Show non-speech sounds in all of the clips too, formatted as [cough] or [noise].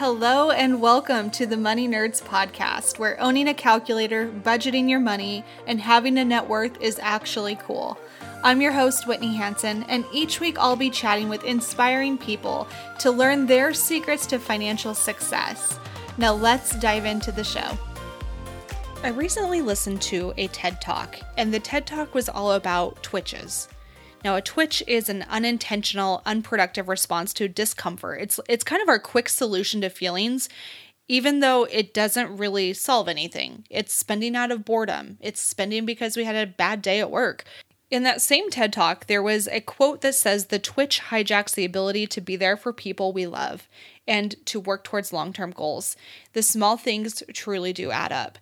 Hello, and welcome to the Money Nerds podcast, where owning a calculator, budgeting your money, and having a net worth is actually cool. I'm your host, Whitney Hansen, and each week I'll be chatting with inspiring people to learn their secrets to financial success. Now, let's dive into the show. I recently listened to a TED Talk, and the TED Talk was all about twitches. Now, a twitch is an unintentional, unproductive response to discomfort. It's it's kind of our quick solution to feelings, even though it doesn't really solve anything. It's spending out of boredom. It's spending because we had a bad day at work. In that same TED Talk, there was a quote that says the twitch hijacks the ability to be there for people we love and to work towards long-term goals. The small things truly do add up.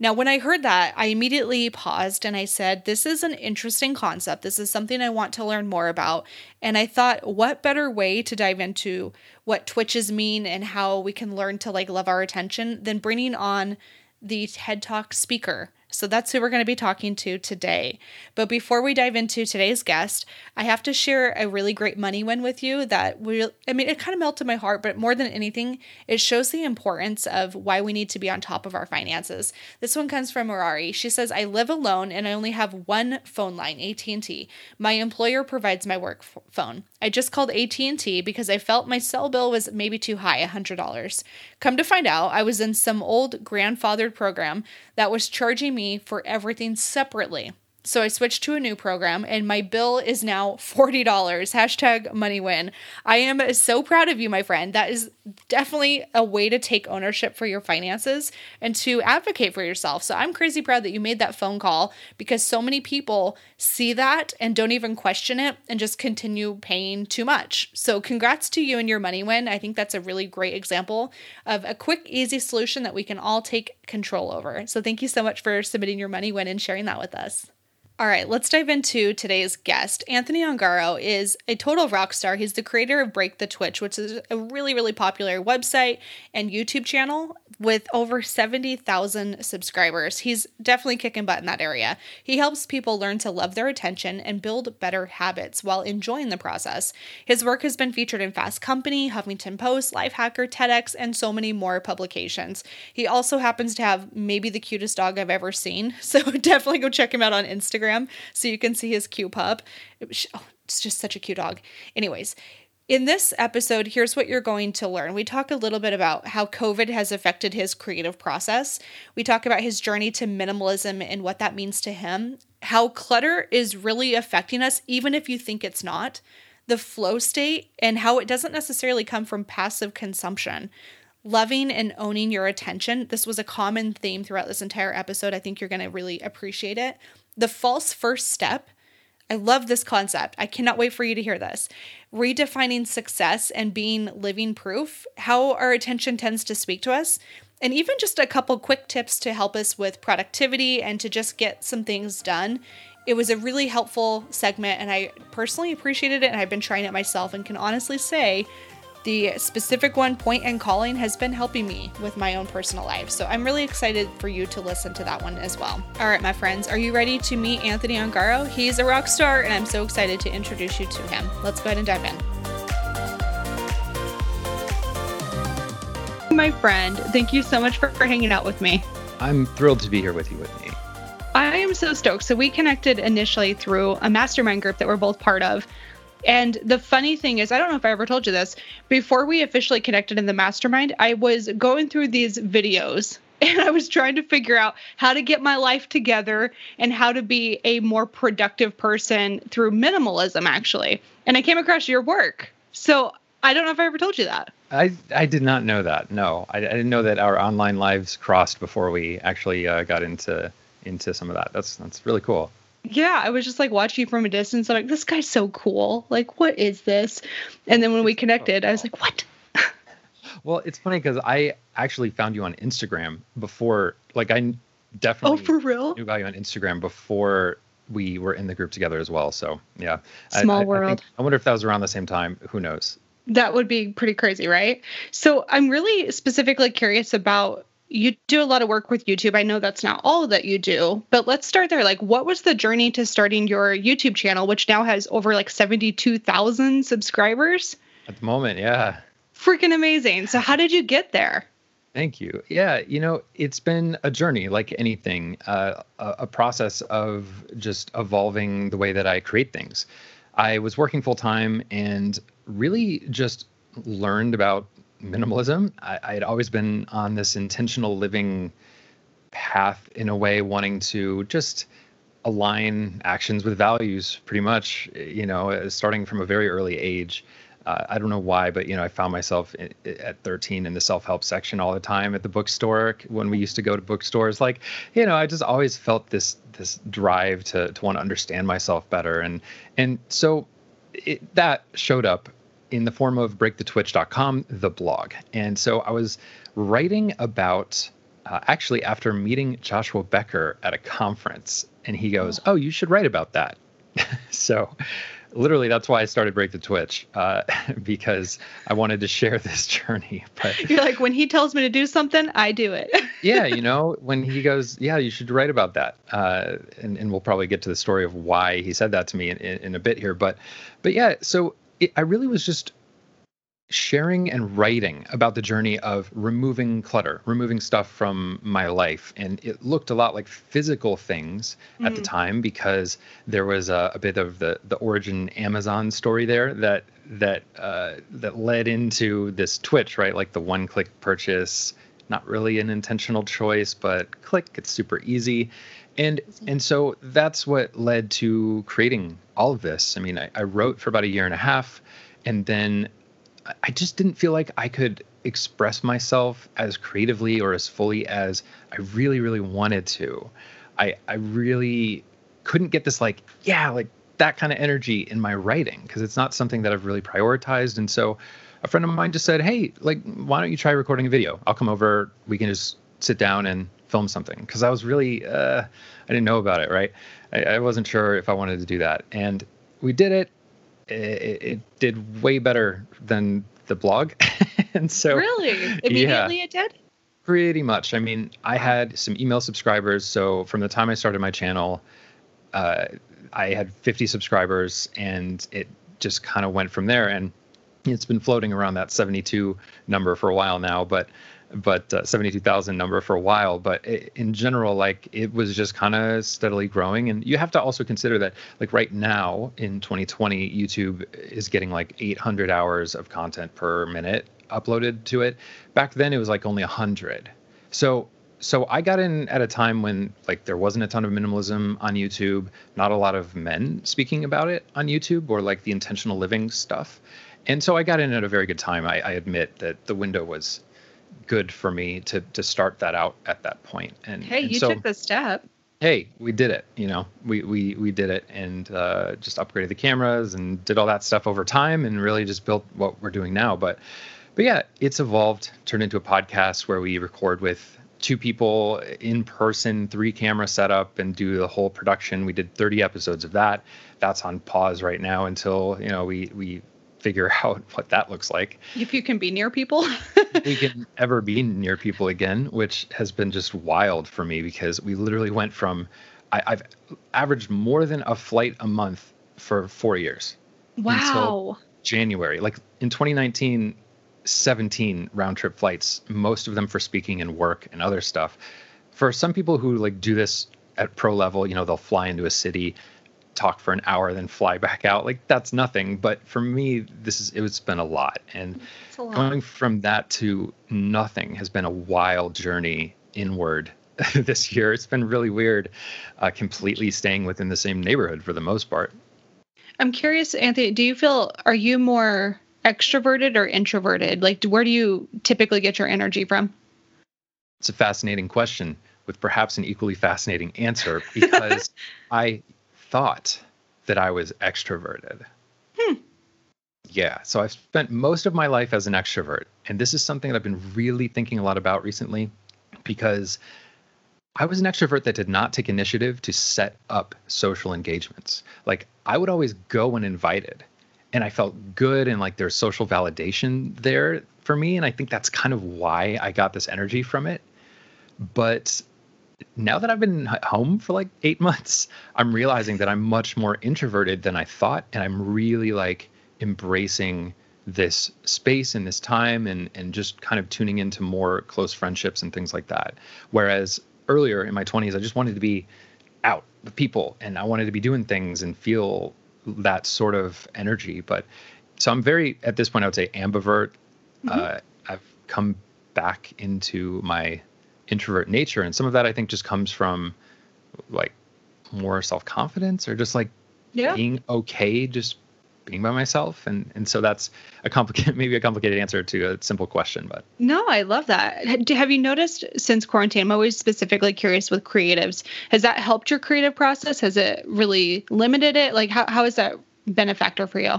Now, when I heard that, I immediately paused and I said, This is an interesting concept. This is something I want to learn more about. And I thought, what better way to dive into what Twitches mean and how we can learn to like love our attention than bringing on the TED Talk speaker so that's who we're going to be talking to today. But before we dive into today's guest, I have to share a really great money win with you that will, I mean, it kind of melted my heart, but more than anything, it shows the importance of why we need to be on top of our finances. This one comes from Merari. She says, I live alone and I only have one phone line, AT&T. My employer provides my work f- phone. I just called AT&T because I felt my cell bill was maybe too high, $100. Come to find out, I was in some old grandfathered program that was charging for everything separately. So I switched to a new program and my bill is now $40. Hashtag money win. I am so proud of you, my friend. That is definitely a way to take ownership for your finances and to advocate for yourself. So I'm crazy proud that you made that phone call because so many people see that and don't even question it and just continue paying too much. So congrats to you and your money win. I think that's a really great example of a quick, easy solution that we can all take control over. So thank you so much for submitting your money win and sharing that with us. All right, let's dive into today's guest. Anthony Ongaro is a total rock star. He's the creator of Break the Twitch, which is a really, really popular website and YouTube channel with over 70,000 subscribers. He's definitely kicking butt in that area. He helps people learn to love their attention and build better habits while enjoying the process. His work has been featured in Fast Company, Huffington Post, Lifehacker, TEDx, and so many more publications. He also happens to have maybe the cutest dog I've ever seen, [laughs] so definitely go check him out on Instagram Instagram so you can see his cute pup. oh, it's just such a cute dog. Anyways, in this episode, here's what you're going to learn. We talk a little bit about how COVID has affected his creative process. We talk about his journey to minimalism and what that means to him, how clutter is really affecting us, even if you think it's not, the flow state, and how it doesn't necessarily come from passive consumption. Loving and owning your attention. This was a common theme throughout this entire episode. I think you're going to really appreciate it the false first step. I love this concept. I cannot wait for you to hear this. Redefining success and being living proof, how our attention tends to speak to us, and even just a couple quick tips to help us with productivity and to just get some things done. It was a really helpful segment, and I personally appreciated it, and I've been trying it myself and can honestly say the specific one, Point and Calling, has been helping me with my own personal life. So I'm really excited for you to listen to that one as well. All right, my friends, are you ready to meet Anthony Ongaro? He's a rock star, and I'm so excited to introduce you to him. Let's go ahead and dive in. My friend, thank you so much for, for hanging out with me. I'm thrilled to be here with you, Whitney. I am so stoked. So we connected initially through a mastermind group that we're both part of. And the funny thing is, I don't know if I ever told you this, before we officially connected in the mastermind, I was going through these videos [laughs] and I was trying to figure out how to get my life together and how to be a more productive person through minimalism, actually. And I came across your work. So I don't know if I ever told you that. I, I did not know that. No, I, I didn't know that our online lives crossed before we actually uh, got into into some of that. That's that's really cool yeah, I was just like watching from a distance. I'm like, this guy's so cool. Like, what is this? And then when we connected, I was like, what? [laughs] well, it's funny because I actually found you on Instagram before, like I oh, definitely oh, for real? knew about you on Instagram before we were in the group together as well. So yeah, small I, I, world. I, think, I wonder if that was around the same time. Who knows? That would be pretty crazy, right? So I'm really specifically curious about you do a lot of work with YouTube. I know that's not all that you do, but let's start there. Like, what was the journey to starting your YouTube channel, which now has over like 72,000 subscribers? At the moment, yeah. Freaking amazing. So, how did you get there? Thank you. Yeah, you know, it's been a journey like anything, uh, a, a process of just evolving the way that I create things. I was working full time and really just learned about minimalism. I, had always been on this intentional living path in a way, wanting to just align actions with values pretty much, you know, starting from a very early age. Uh, I don't know why, but you know, I found myself in, at 13 in the self-help section all the time at the bookstore when we used to go to bookstores. Like, you know, I just always felt this this drive to to want to understand myself better, and and so it, that showed up in the form of breakthetwitch.com, the blog. And so I was writing about uh, actually after meeting Joshua Becker at a conference, and he goes, "Oh, you should write about that." [laughs] so, literally, that's why I started Break the Twitch uh, [laughs] because I wanted to share this [laughs] journey. But you're like, when he tells me to do something, I do it. yeah, you know, when he goes, "Yeah, you should write about that," uh, and and we'll probably get to the story of why he said that to me in, in, in a bit here. But, but yeah, so it, I really was just sharing and writing about the journey of removing clutter, removing stuff from my life. And it looked a lot like physical things mm. at the mm. time because there was a, a, bit of the, the origin Amazon story there that that uh, that led into this Twitch, right? Like the one click purchase, not really an intentional choice, but click, it's super easy. And and so that's what led to creating all of this. I mean, I, I wrote for about a year and a half and then I just didn't feel like I could express myself as creatively or as fully as I really, really wanted to. I I really couldn't get this like, yeah, like that kind of energy in my writing because it's not something that I've really prioritized. And so a friend of mine just said, Hey, like, why don't you try recording a video? I'll come over, we can just sit down and film something. Cause I was really uh I didn't know about it, right? I, I wasn't sure if I wanted to do that. And we did it it, it did way better than the blog. [laughs] and so really [laughs] immediately yeah, it did pretty much. I mean, I had some email subscribers. So from the time I started my channel, uh, I had 50 subscribers and it just kind of went from there. And it's been floating around that 72 number for a while now. But but uh, 72,000 number for a while. But it, in general, like it was just kind of steadily growing. And you have to also consider that, like right now in 2020, YouTube is getting like 800 hours of content per minute uploaded to it. Back then, it was like only 100. So so I got in at a time when like there wasn't a ton of minimalism on YouTube, not a lot of men speaking about it on YouTube or like the intentional living stuff. And so I got in at a very good time. I, I admit that the window was good for me to to start that out at that point. And hey, and you so, took the step. Hey, we did it. You know, we we we did it, and uh, just upgraded the cameras and did all that stuff over time, and really just built what we're doing now. But but yeah, it's evolved, turned into a podcast where we record with two people in person, three camera setup, and do the whole production. We did 30 episodes of that. That's on pause right now until you know we we figure [laughs] out what that looks like. If you can be near people. we can [laughs] ever be near people again, which has been just wild for me because we literally went from I, have averaged more than a flight a month for four years. Wow. January. Like in 2019, 17 round trip flights, most of them for speaking and work and other stuff. For some people who like do this at pro level, you know, they'll fly into a city talk for an hour then fly back out. Like that's nothing. But for me this is it's been a lot. And a lot. going from that to nothing has been a wild journey inward [laughs] this year. It's been really weird uh, completely staying within the same neighborhood for the most part. I'm curious anthony do you feel are you more extroverted or introverted? Like where do you typically get your energy from? It's a fascinating question with perhaps an equally fascinating answer because [laughs] I thought that I was extroverted. Hmm. Yeah. So I've spent most of my life as an extrovert. And this is something that I've been really thinking a lot about recently because I was an extrovert that did not take initiative to set up social engagements. Like I would always go when invited and I felt good and like there's social validation there for me. And I think that's kind of why I got this energy from it. But now that I've been home for like eight months, I'm realizing that I'm much more introverted than I thought. And I'm really like, embracing this space and this time and and just kind of tuning into more close friendships and things like that whereas earlier in my 20s i just wanted to be out with people and i wanted to be doing things and feel that sort of energy but so i'm very at this point i would say ambivert mm-hmm. uh, i've come back into my introvert nature. And some of that i think just comes from like more self-confidence or just like yeah. being okay just being by myself. And and so that's a complicated [laughs] maybe a complicated answer to a simple question but. No i love that. Have you noticed since quarantine i'm always specifically curious with creatives has that helped your creative process? Has it really limited it? Like how, how has that been a factor for you?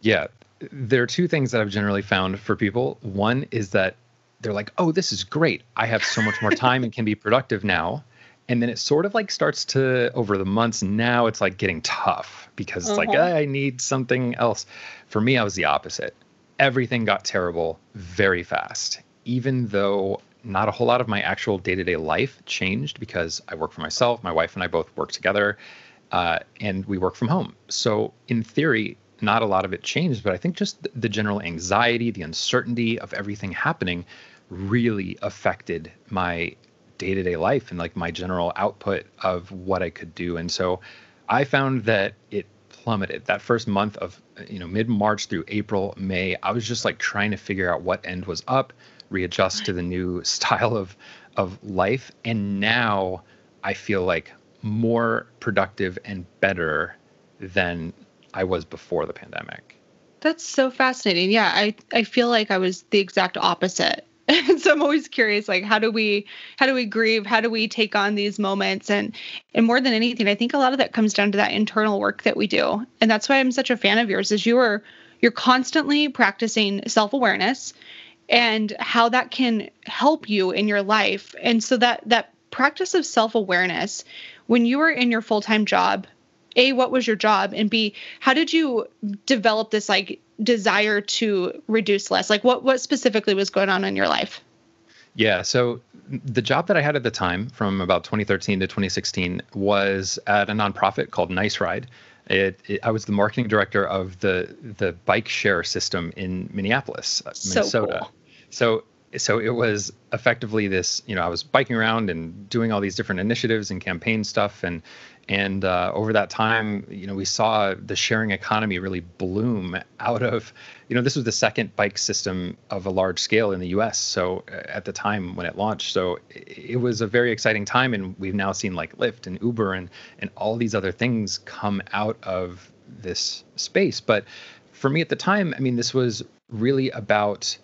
Yeah. There are two things that i've generally found for people. One is that they're like oh this is great i have so much more time and can be productive now and then it sort of like starts to over the months now it's like getting tough because it's uh-huh. like I need something else. For me, I was the opposite. Everything got terrible very fast, even though not a whole lot of my actual day-to-day life changed because I work for myself. My wife and I both work together, uh, and we work from home. So in theory, not a lot of it changed, but I think just the general anxiety, the uncertainty of everything happening really affected my day to day life and like my general output of what I could do. And so I found that it plummeted that first month of, uh, you know, mid March through April, May. I was just like trying to figure out what end was up, readjust to the new [laughs] style of, of life. And now I feel like more productive and better than I was before the pandemic. That's so fascinating. Yeah, I, I feel like I was the exact opposite. [laughs] And so i'm always curious like how do we how do we grieve? How do we take on these moments? And and more than anything i think a lot of that comes down to that internal work that we do. And that's why i'm such a fan of yours is you are you're constantly practicing self-awareness and how that can help you in your life. And so that that practice of self-awareness when you were in your full-time job a what was your job and b how did you develop this like desire to reduce less like what what specifically was going on in your life yeah so the job that i had at the time from about 2013 to 2016 was at a nonprofit called nice ride it, it, I was the marketing director of the the bike share system in Minneapolis, uh, Minnesota. So, cool. so so it was effectively this you know i was biking around and doing all these different initiatives and campaign stuff and and uh, over that time you know we saw the sharing economy really bloom out of you know this was the second bike system of a large scale in the us so uh, at the time when it launched. So it was a very exciting time and we've now seen like lyft and uber and and all these other things come out of this space. But for me at the time i mean this was really about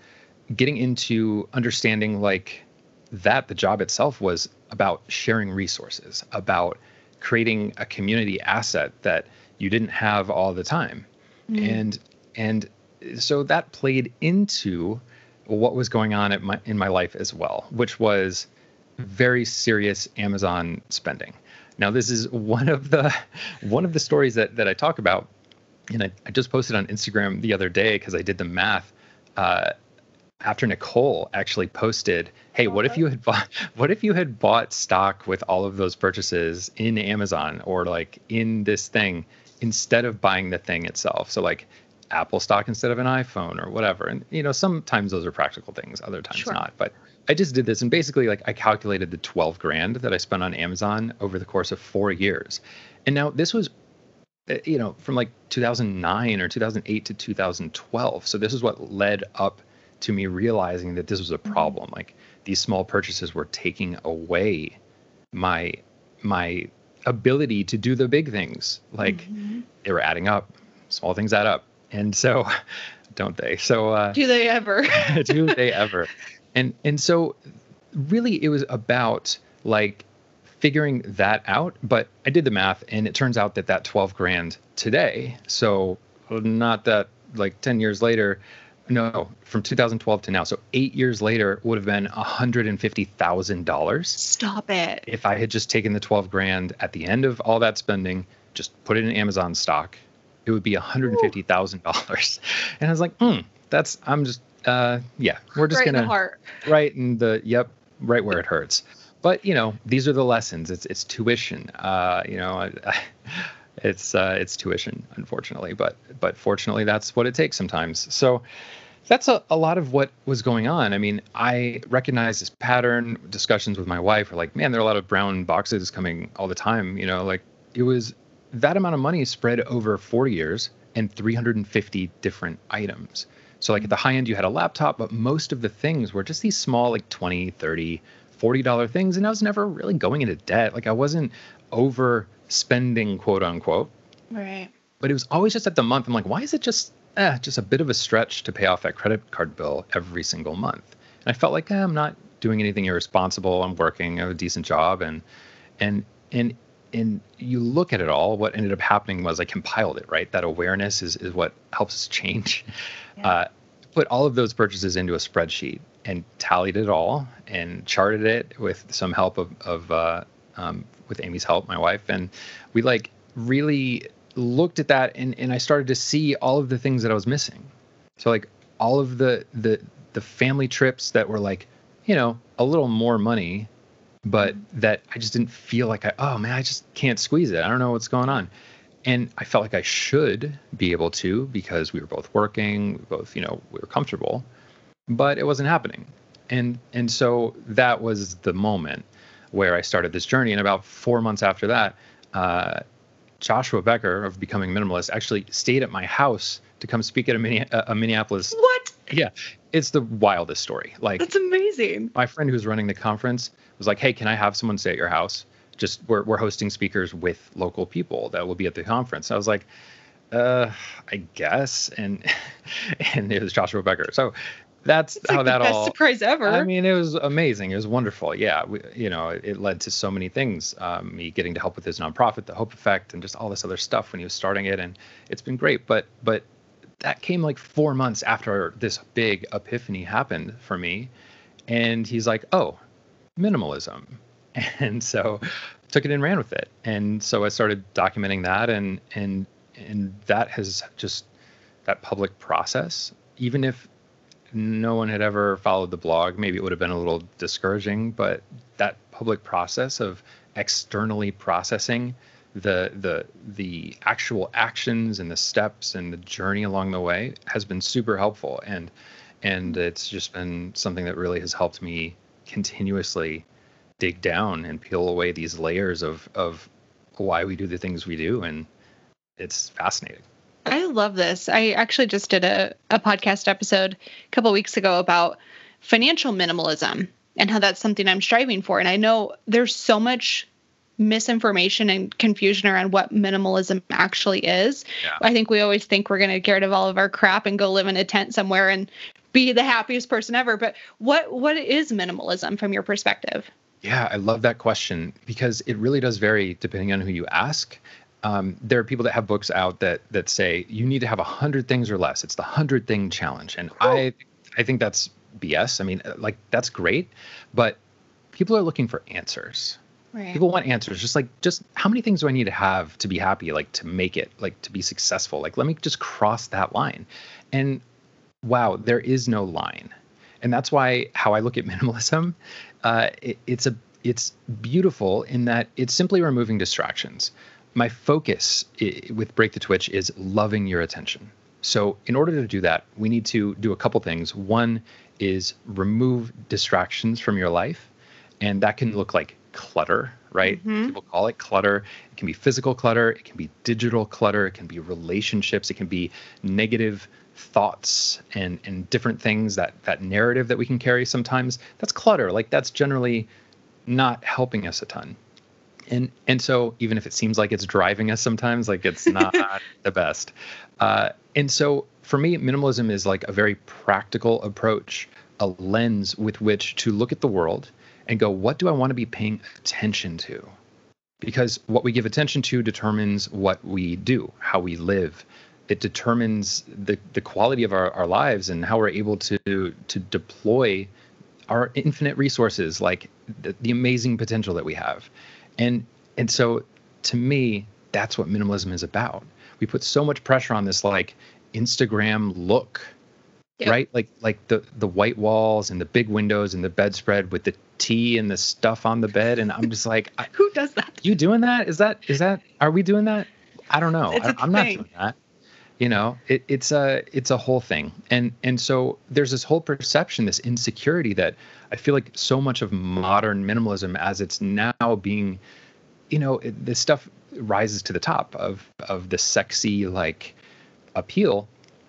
getting into understanding like that the job itself was about sharing resources, about creating a community asset that you didn't have all the time. Mm. And and so that played into what was going on my, in my life as well, which was very serious Amazon spending. Now, this is one of the [laughs] one of the stories that that I talk about, and I, I just posted on Instagram the other day because I did the math. Uh, after Nicole actually posted, "Hey, what if you had bought [laughs] what if you had bought stock with all of those purchases in Amazon or like in this thing instead of buying the thing itself?" So like Apple stock instead of an iPhone or whatever. And you know, sometimes those are practical things, other times sure. not. But I just did this and basically like I calculated the 12 grand that I spent on Amazon over the course of 4 years. And now this was uh, you know, from like 2009 or 2008 to 2012. So this is what led up to me realizing that this was a mm-hmm. problem. Like these small purchases were taking away my my ability to do the big things. Like mm-hmm. they were adding up. Small things add up. And so [laughs] don't they? So uh, do they ever? [laughs] do they ever? And and so really it was about like figuring that out, but I did the math and it turns out that that 12 grand today, so not that like 10 years later, no, from 2012 to now. So eight years later would have been $150,000. Stop it. If I had just taken the 12 grand at the end of all that spending, just put it in Amazon stock, it would be $150,000. [laughs] And I was like, hmm, that's, I'm just, uh, yeah, we're just right going to, right in the, yep, right where it hurts. But, you know, these are the lessons. It's, it's tuition. Uh, you know, I, I, it's uh, it's tuition, unfortunately. But but fortunately, that's what it takes sometimes. So that's a, a lot of what was going on. I mean, I recognize this pattern. Discussions with my wife are like, man, there are a lot of brown boxes coming all the time. You know, like it was that amount of money spread over 40 years and 350 different items. So like at the high end you had a laptop, but most of the things were just these small like 20, 30, 40 dollar things and I was never really going into debt. Like I wasn't over spending, quote unquote. Right. But it was always just at the month. I'm like, why is it just eh, just a bit of a stretch to pay off that credit card bill every single month? And I felt like eh, I'm not doing anything irresponsible. I'm working, I have a decent job, and and and and you look at it all. What ended up happening was I compiled it. Right, that awareness is is what helps us change. [laughs] Yeah. Uh, put all of those purchases into a spreadsheet and tallied it all and charted it with some help of, of uh, um, with Amy's help, my wife, and we like really looked at that and, and I started to see all of the things that I was missing. So like all of the the the family trips that were like, you know, a little more money, but that I just didn't feel like I oh man, I just can't squeeze it. I don't know what's going on. And I felt like I should be able to because we were both working, we both, you know, we were comfortable, but it wasn't happening. And and so that was the moment where I started this journey. And about four months after that, uh, Joshua Becker of Becoming Minimalist actually stayed at my house to come speak at a, a Minneapolis. What? Yeah, it's the wildest story. Like that's amazing. My friend who's running the conference was like, "Hey, can I have someone stay at your house? Just we're we're hosting speakers with local people that will be at the conference." I was like, "Uh, I guess." And [laughs] and it was Joshua Becker. So that's it's how like that the best all surprise ever. I mean, it was amazing. It was wonderful. Yeah, we, you know, it, it, led to so many things. Um, me getting to help with his nonprofit, the Hope Effect, and just all this other stuff when he was starting it, and it's been great. But but that came like four months after this big epiphany happened for me, and he's like, "Oh, minimalism," [laughs] and so took it and ran with it. And so I started documenting that, and and and that has just that public process even if no one had ever followed the blog, maybe it would have been a little discouraging. But that public process of externally processing the the the actual actions and the steps and the journey along the way has been super helpful. And and it's just been something that really has helped me continuously dig down and peel away these layers of of why we do the things we do. And it's fascinating I love this. I actually just did a, a podcast episode a couple weeks ago about financial minimalism and how that's something I'm striving for. And I know there's so much misinformation and confusion around what minimalism actually is. Yeah. I think we always think we're going to get rid of all of our crap and go live in a tent somewhere and be the happiest person ever. But what what is minimalism from your perspective? Yeah, I love that question because it really does vary depending on who you ask um, there are people that have books out that that say you need to have a hundred things or less. It's the hundred thing challenge, and cool. I I think that's BS. I mean, uh, like that's great, but people are looking for answers. Right. People want answers. Just like just how many things do I need to have to be happy? Like to make it, like to be successful. Like let me just cross that line, and wow, there is no line, and that's why how I look at [laughs] minimalism, uh, it, it's a it's beautiful in that it's simply removing distractions my focus with Break the Twitch is loving your attention. So, in order to do that, we need to do a couple things. One is remove distractions from your life, and that can look like clutter, right? Mm-hmm. People call it clutter. It can be physical clutter, it can be digital clutter, it can be relationships, it can be negative thoughts and and different things that that narrative that we can carry sometimes. That's clutter. Like that's generally not helping us a ton and and so even if it seems like it's driving us sometimes like it's not [laughs] the best. Uh, and so for me minimalism is like a very practical approach a lens with which to look at the world and go what do i want to be paying attention to? Because what we give attention to determines what we do how we live. It determines the the quality of our, our lives and how we're able to to deploy our infinite resources like the, the amazing potential that we have and and so to me that's what minimalism is about. We put so much pressure on this like instagram look yep. right? Like like the the white walls and the big windows and the bedspread with the tea and the stuff on the bed. And i'm just like [laughs] who does that? You doing that? Is that is that are we doing that? I don't know. I, am not doing that you know it, it's a it's a whole thing. And and so there's this whole perception this insecurity that i feel like so much of modern minimalism as it's now being you know it, this stuff rises to the top of of the sexy like appeal.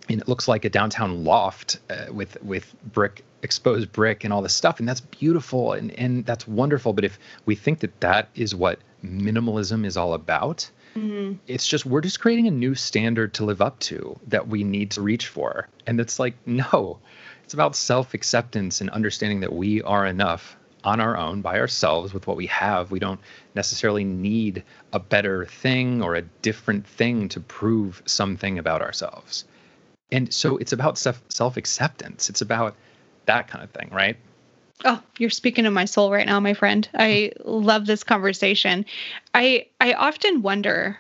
And it looks like a downtown loft uh, with with brick exposed brick and all this stuff. And that's beautiful and and that's wonderful. But if we think that that is what minimalism is all about Mm-hmm. It's just we're just creating a new standard to live up to that we need to reach for. And it's like, [laughs] no, it's about self acceptance and understanding that we are enough on our own by ourselves with what we have. We don't necessarily need a better thing or a different thing to prove something about ourselves. And so it's about self acceptance. It's about that kind of thing, right? Oh, you're speaking to my soul right now, my friend. I love this conversation. I I often wonder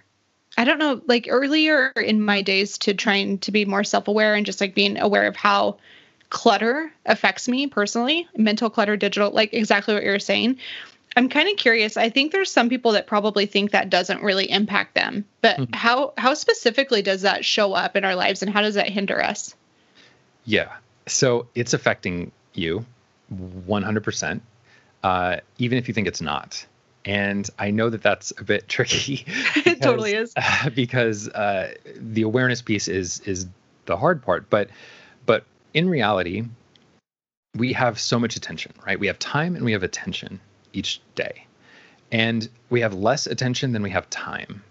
I don't know, like earlier in my days to trying to be more self-aware and just like being aware of how clutter affects me personally, mental clutter, digital, like exactly what you're saying. I'm kind of curious. I think there's some people that probably think that doesn't really impact them. But mm-hmm. how how specifically does that show up in our lives and how does that hinder us? Yeah. So it's affecting you 100%, uh, even if you think it's not. And I know that that's a bit [laughs] tricky. [laughs] Because, it totally is. Uh, [laughs] because uh, the awareness piece is is the hard part. But but in reality, we have so much attention, right? We have time and we have attention each day, and we have less attention than we have time.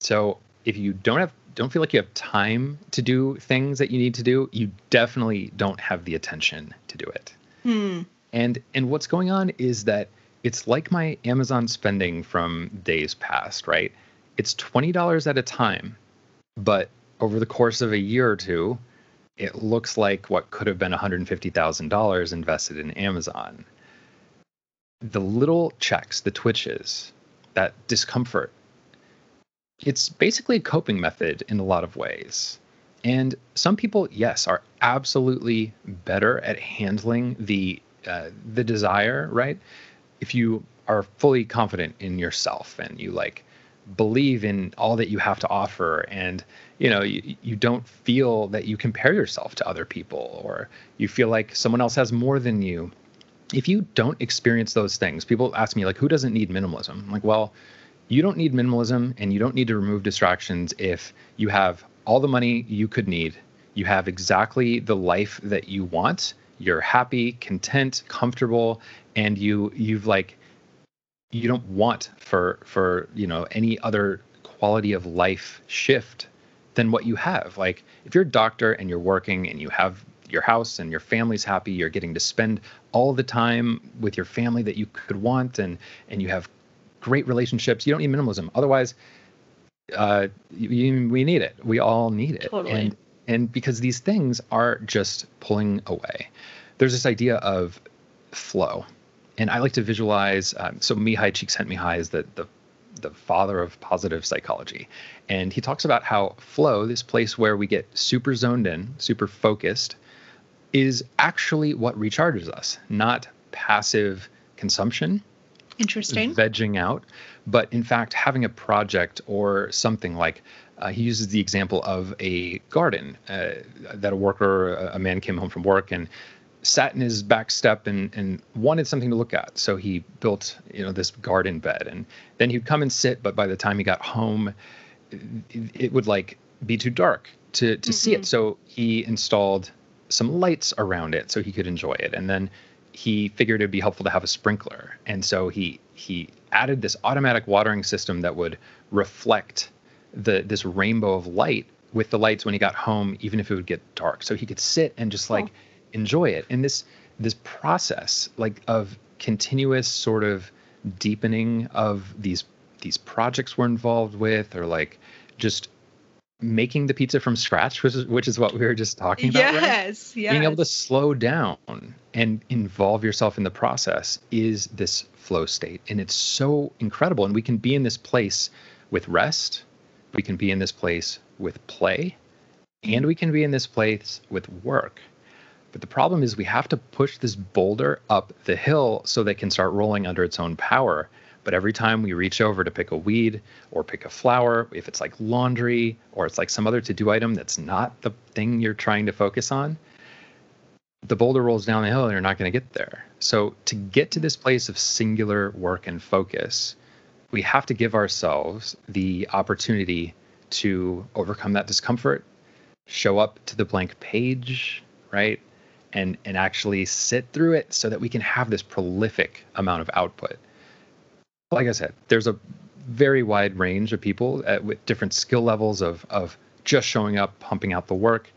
So if you don't have don't feel like you have time to do things that you need to do, you definitely don't have the attention to do it. Hmm. And and what's going on is that it's like my Amazon spending from days past, right? It's $20 at a time, but over the course of a year or two, it looks like what could have been $150,000 invested in Amazon. The little checks, the twitches, that discomfort, it's basically a coping method in a lot of ways. And some people, yes, are absolutely better at handling the uh, the desire, right? If you are fully confident in yourself and you like believe in all that you have to offer and you know you, you don't feel that you compare yourself to other people or you feel like someone else has more than you if you don't experience those things people ask me like who doesn't need minimalism I'm like well you don't need minimalism and you don't need to remove distractions if you have all the money you could need. You have exactly the life that you want. You're happy, content, comfortable, and you you've like you don't want for for you know any other quality of life shift than what you have. Like if you're a doctor and you're working and you have your house and your family's happy, you're getting to spend all the time with your family that you could want and and you have great relationships, you don't need minimalism. Otherwise, uh, you, we need it. We all need it. Totally. And and because these things are just pulling away. There's this idea of flow, and I like to visualize. Um, so Mihaly Csikszentmihalyi is the the the father of positive psychology, and he talks about how flow, this place where we get super zoned in, super focused, is actually what recharges us, not passive consumption. Interesting. Vegging out but in fact having a project or something like uh, he uses the example of a garden uh, that a worker a man came home from work and sat in his back step and, and wanted something to look at so he built you know this garden bed and then he'd come and sit but by the time he got home it, would like be too dark to to mm-hmm. see it mm-hmm. so he installed some lights around it so he could enjoy it and then he figured it'd be helpful to have a sprinkler and so he he added this automatic watering system that would reflect the this rainbow of light with the lights when he got home, even if it would get dark. So he could sit and just like oh. enjoy it. And this this process like of continuous sort of deepening of these these projects we're involved with or like just making the pizza from scratch, which is which is what we were just talking about. Yes, right? yes. Being able to slow down and involve yourself in the process is this flow state, and it's so incredible. And we can be in this place with rest, we can be in this place with play, and we can be in this place with work. But the problem is we have to push this boulder up the hill so that it can start rolling under its own power. But every time we reach over to pick a weed or pick a flower, if it's like laundry or it's like some other to do item that's not the thing you're trying to focus on, the boulder rolls down the hill and you're not going to get there. So, to get to this place of singular work and focus, we have to give ourselves the opportunity to overcome that discomfort, show up to the blank page, right? and and actually sit through it so that we can have this prolific amount of output like i said there's a very wide range of people at, with different skill levels of of just showing up pumping out the work.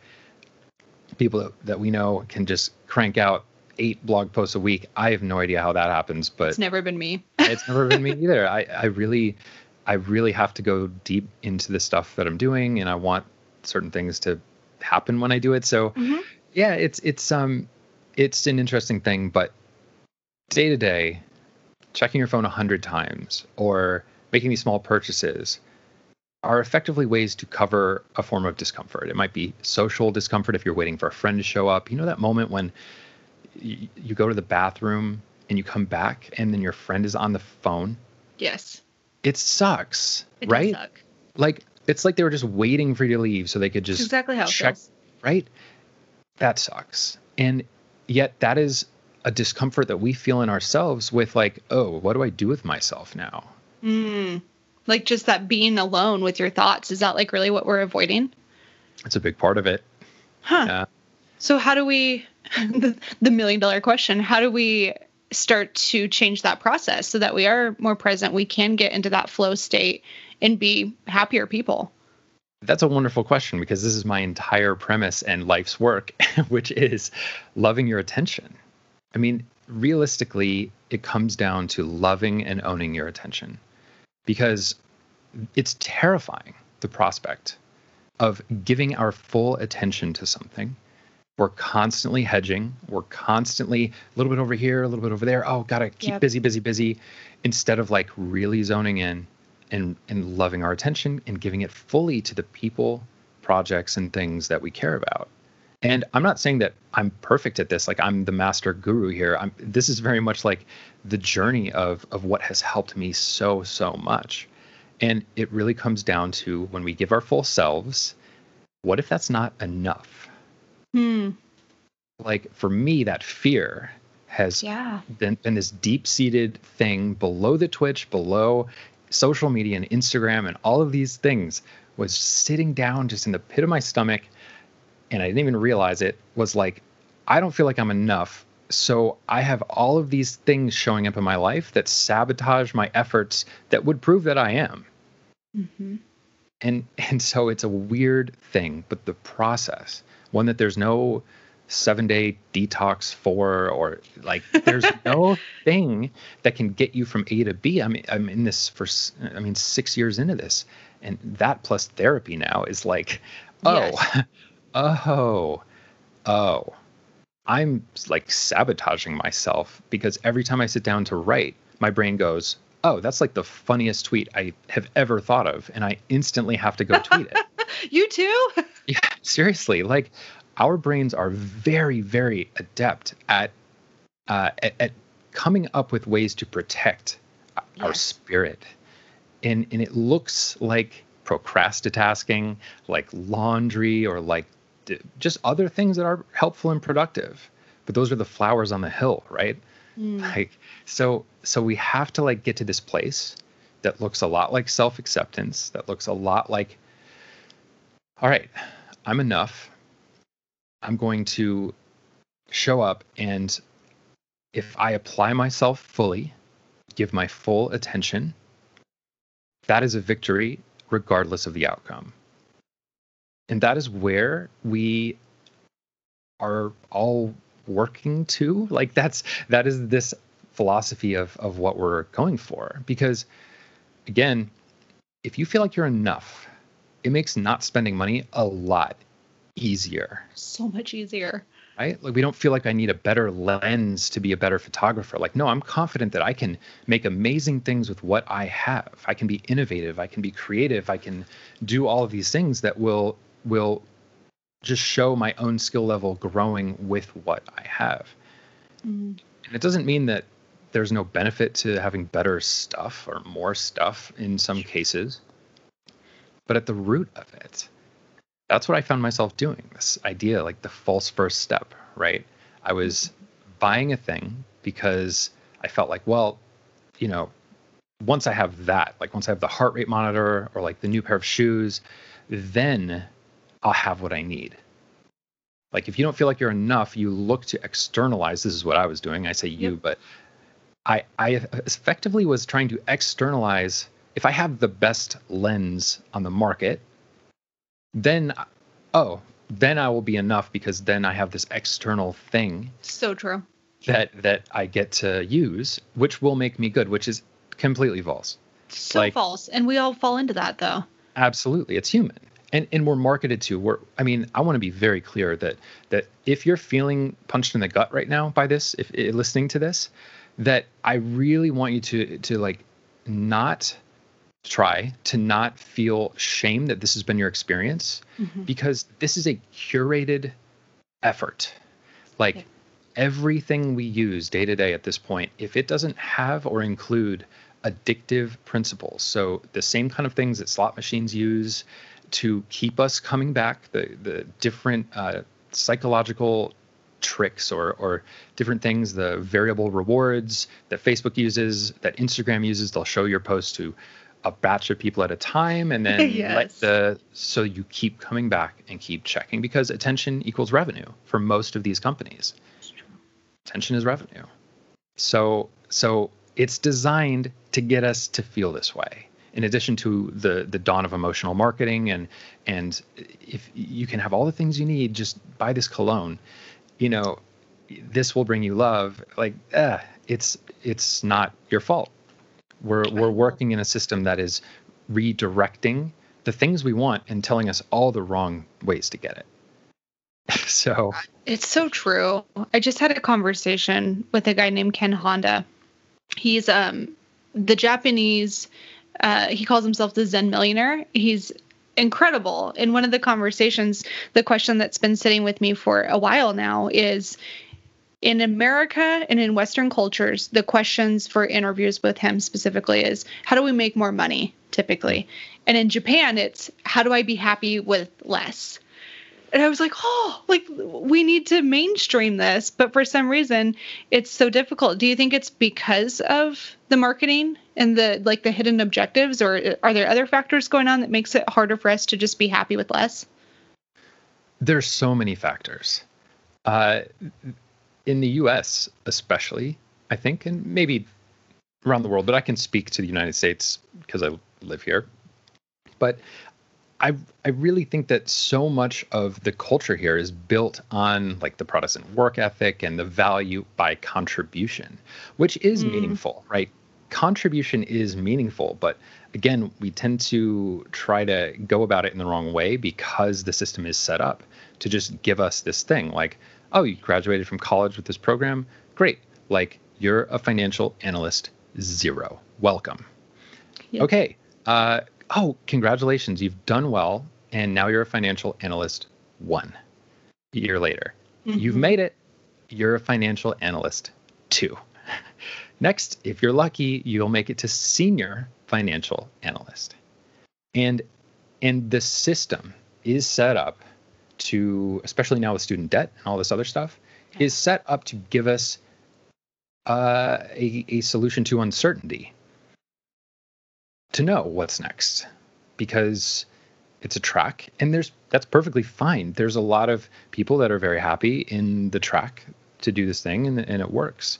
People that, that we know can just crank out eight blog posts a week. I have no idea how that happens but it's never been me. [laughs] It's never been me either. I i really i really have to go deep into the stuff that i'm doing and i want certain things to happen when i do it. So mm-hmm. yeah, it's it's um it's an interesting thing, but day to day, checking your phone a hundred times or making these small purchases are effectively ways to cover a form of discomfort. It might be social discomfort if you're waiting for a friend to show up. You know that moment when you, you go to the bathroom and you come back and then your friend is on the phone? Yes. It sucks, it right? Suck. Like it's like they were just waiting for you to leave so they could just exactly how check, right? that sucks. And yet that is a discomfort that we feel in ourselves with like, oh, what do I do with myself now? Mm, like just that being alone with your thoughts. Is that like really what we're avoiding? It's a big part of it. Huh. Yeah. So how do we [laughs] the, the million dollar question, how do we start to change that process so that we are more present, we can get into that flow state and be happier people? That's a wonderful question because this is my entire premise and life's work, [laughs] which is loving your attention. I mean, realistically, it comes down to loving and owning your attention because it's terrifying, the prospect of giving our full attention to something. We're constantly hedging. We're constantly a little bit over here, a little bit over there. Oh, gotta keep yep. busy, busy, busy, instead of like really zoning in and and loving our attention and giving it fully to the people, projects, and things that we care about. And I'm not saying that I'm perfect at this, like I'm the master guru here. I'm this is very much like the journey of of what has helped me so so much. And it really comes down to when we give our full selves, what if that's not enough? Hmm. Like for me, that fear has yeah. been, been this deep seated thing below the twitch, below social media and Instagram and all of these things was sitting down just in the pit of my stomach and I didn't even realize it was like I don't feel like I'm enough so I have all of these things showing up in my life that sabotage my efforts that would prove that I am. Mm-hmm. And and so it's a weird thing, but the process, one that there's no seven day detox for or like there's [laughs] no thing that can get you from A to B. I mean, I'm in this for, I mean, six years into this. And that plus therapy now is like, oh, yes. [laughs] oh, oh, I'm like sabotaging myself because every time I sit down to write, my brain goes, oh, that's like the funniest tweet I have ever thought of. And I instantly have to go tweet it. [laughs] you too? [laughs] yeah, seriously. Like, our brains are very, very adept at, uh, at, at coming up with ways to protect yes. our spirit. And, and it looks like procrastinating, like laundry, or like just other things that are helpful and productive. But those are the flowers on the hill, right? Mm. Like so so we have to like get to this place that looks a lot like self-acceptance, that looks a lot like all right, I'm enough. I'm going to show up and if I apply myself fully, give my full attention, that is a victory regardless of the outcome. And that is where we are all working to. Like that's that is this philosophy of of what we're going for. Because again, if you feel like you're enough, it makes not spending money a lot easier. So much easier. Right? Like we don't feel like I need a better lens to be a better photographer. Like, no, I'm confident that I can make amazing things with what I have. I can be innovative, I can be creative, I can do all of these things that will will just show my own skill level growing with what I have. Mm. And it doesn't mean that there's no benefit to having better stuff or more stuff in some cases. But at the root of it, that's what I found myself doing. This idea, like the false first step, right? I was buying a thing because I felt like, well, you know, once I have that, like once I have the heart rate monitor or like the new pair of shoes, then I'll have what I need. Like if you don't feel like you're enough, you look to externalize. This is what I was doing. I say you, yep. but I I effectively was trying to externalize if I have the best lens on the market, then oh, then I will be enough because then I have this external thing. So true. That that I get to use, which will make me good, which is completely false. So like, false. And we all fall into that though. Absolutely. It's human. And and we're marketed to. We're I mean, I want to be very clear that that if you're feeling punched in the gut right now by this, if, if listening to this, that I really want you to to like not try to not feel shame that this has been your experience mm-hmm. because this is a curated effort. Like everything we use day to day at this point, if it doesn't have or include addictive principles, so the same kind of things that slot machines use to keep us coming back, the the different uh, psychological tricks or or different things the variable rewards that facebook uses that instagram uses they'll show your post to a batch of people at a time and then [laughs] yes. let the so you keep coming back and keep checking because attention equals revenue for most of these companies. Attention is revenue. So so it's designed to get us to feel this way in addition to the the dawn of emotional marketing and and if you can have all the things you need just buy this cologne you know this will bring you love like eh, it's it's not your fault we're we're working in a system that is redirecting the things we want and telling us all the wrong ways to get it. [laughs] so it's so true. I just had a conversation with a guy named Ken Honda. He's um the Japanese uh, he calls himself the Zen millionaire. He's incredible. In one of the conversations, the question that's been sitting with me for a while now is in America and in Western cultures, the questions for interviews with him specifically is how do we make more money typically? And in Japan, it's how do I be happy with less? And I was like, oh, like we need to mainstream this. But for some reason, it's so difficult. Do you think it's because of the marketing and the like the hidden objectives, or are there other factors going on that makes it harder for us to just be happy with less? There's so many factors. Uh, in the US, especially, I think, and maybe around the world, but I can speak to the United States because I live here. But I I really think that so much of the culture here is built on like the Protestant work ethic and the value by contribution, which is mm. meaningful, right? Contribution is meaningful, but again, we tend to try to go about it in the wrong way because the system is set up to just give us this thing like oh, you graduated from college with this program? Great. Like, you're a financial analyst zero. Welcome. Yep. Okay. Uh, oh, congratulations. You've done well. And now you're a financial analyst one year later. Mm-hmm. You've made it. You're a financial analyst two. [laughs] Next, if you're lucky, you'll make it to senior financial analyst. And and the system is set up to, especially now with student debt and all this other stuff, is set up to give us uh, a, a solution to uncertainty to know what's next because it's a track and there's that's perfectly fine. There's a lot of people that are very happy in the track to do this thing and, and it works.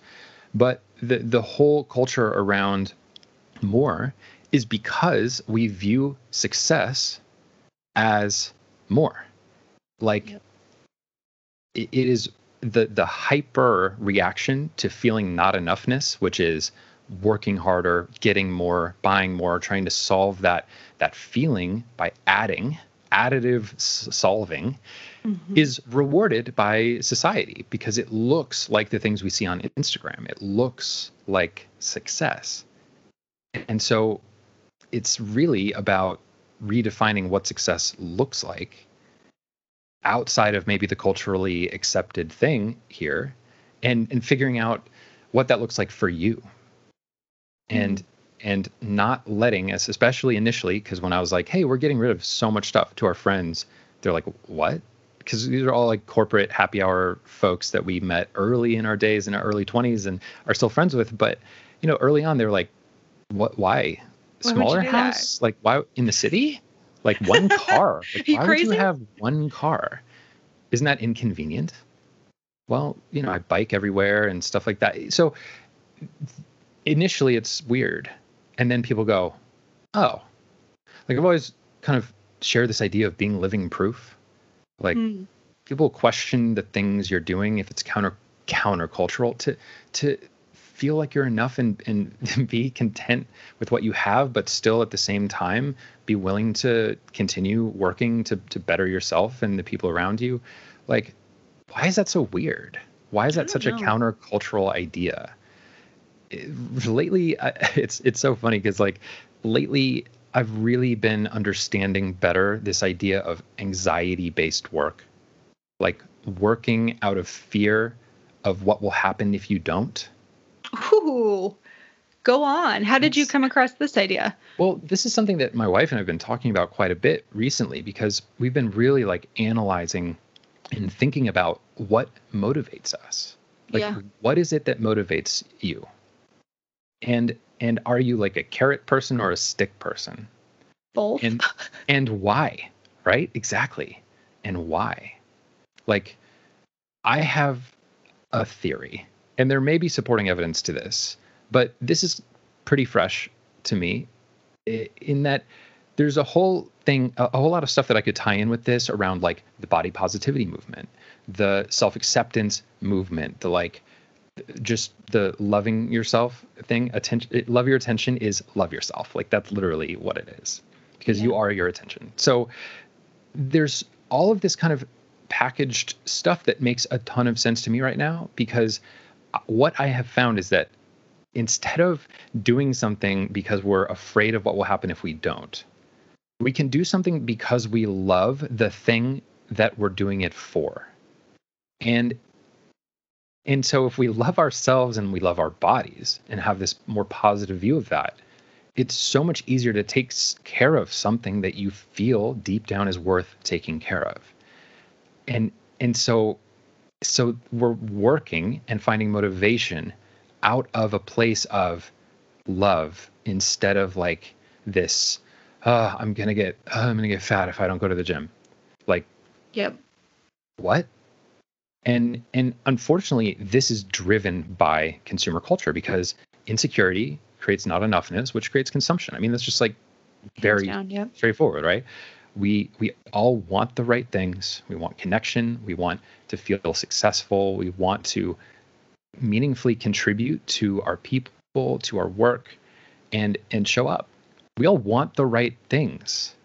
But the the whole culture around more is because we view success as more. Like yep. it, it is the the hyper reaction to feeling not enoughness, which is working harder, getting more, buying more, trying to solve that that feeling by adding, additive s- solving mm-hmm. is rewarded by society because it looks like the things we see on Instagram. It looks like success. And so it's really about redefining what success looks like outside of maybe the culturally accepted thing here and and figuring out what that looks like for you and mm-hmm. and not letting us especially initially because when i was like hey we're getting rid of so much stuff to our friends they're like what? Because these are all like corporate happy hour folks that we met early in our days in our early 20s and are still friends with but you know early on they were like what why? Smaller house? Like why in the city? Like one [laughs] car? Like, why crazy? would you have one car? Isn't that inconvenient? Well you know i bike everywhere and stuff like that. So initially it's weird and then people go oh. Like i've always kind of shared this idea of being living proof. Like mm. people question the things you're doing if it's counter countercultural to to feel like you're enough and and [laughs] be content with what you have but still at the same time be willing to continue working to to better yourself and the people around you. Like why is that so weird? Why is that such know. a countercultural idea lately [laughs] it's it's so funny because like lately I've really been understanding better this idea of anxiety based work, like working out of fear of what will happen if you don't. Ooh, go on. How did you come across this idea? Well, this is something that my wife and I have been talking about quite a bit recently because we've been really like analyzing and thinking about what motivates us. Like, yeah. what is it that motivates you? And and are you like a carrot person or a stick person? Both. And [laughs] and why right? Exactly. And why? Like i have a theory and there may be supporting evidence to this but this is pretty fresh to me in that there's a whole thing a whole lot of stuff that i could tie in with this around like the body positivity movement the self-acceptance movement the like just the loving yourself thing attention love your attention is love yourself. Like that's literally what it is because yeah. you are your attention. So there's all of this kind of packaged stuff that makes a ton of sense to me right now because uh, what i have found is that instead of doing something because we're afraid of what will happen if we don't we can do something because we love the thing that we're doing it for. And and so if we love ourselves and we love our bodies and have this more positive view of that, it's so much easier to take care of something that you feel deep down is worth taking care of. And and so so we're working and finding motivation out of a place of love instead of like this oh, i'm gonna get oh, i'm gonna get fat if i don't go to the gym. Like yep. what and and unfortunately this is driven by consumer culture because insecurity creates not enoughness which creates consumption. I mean that's just like very down, yep. straightforward right? We we all want the right things. We want connection. We want to feel successful. We want to meaningfully contribute to our people to our work and and show up. We all want the right things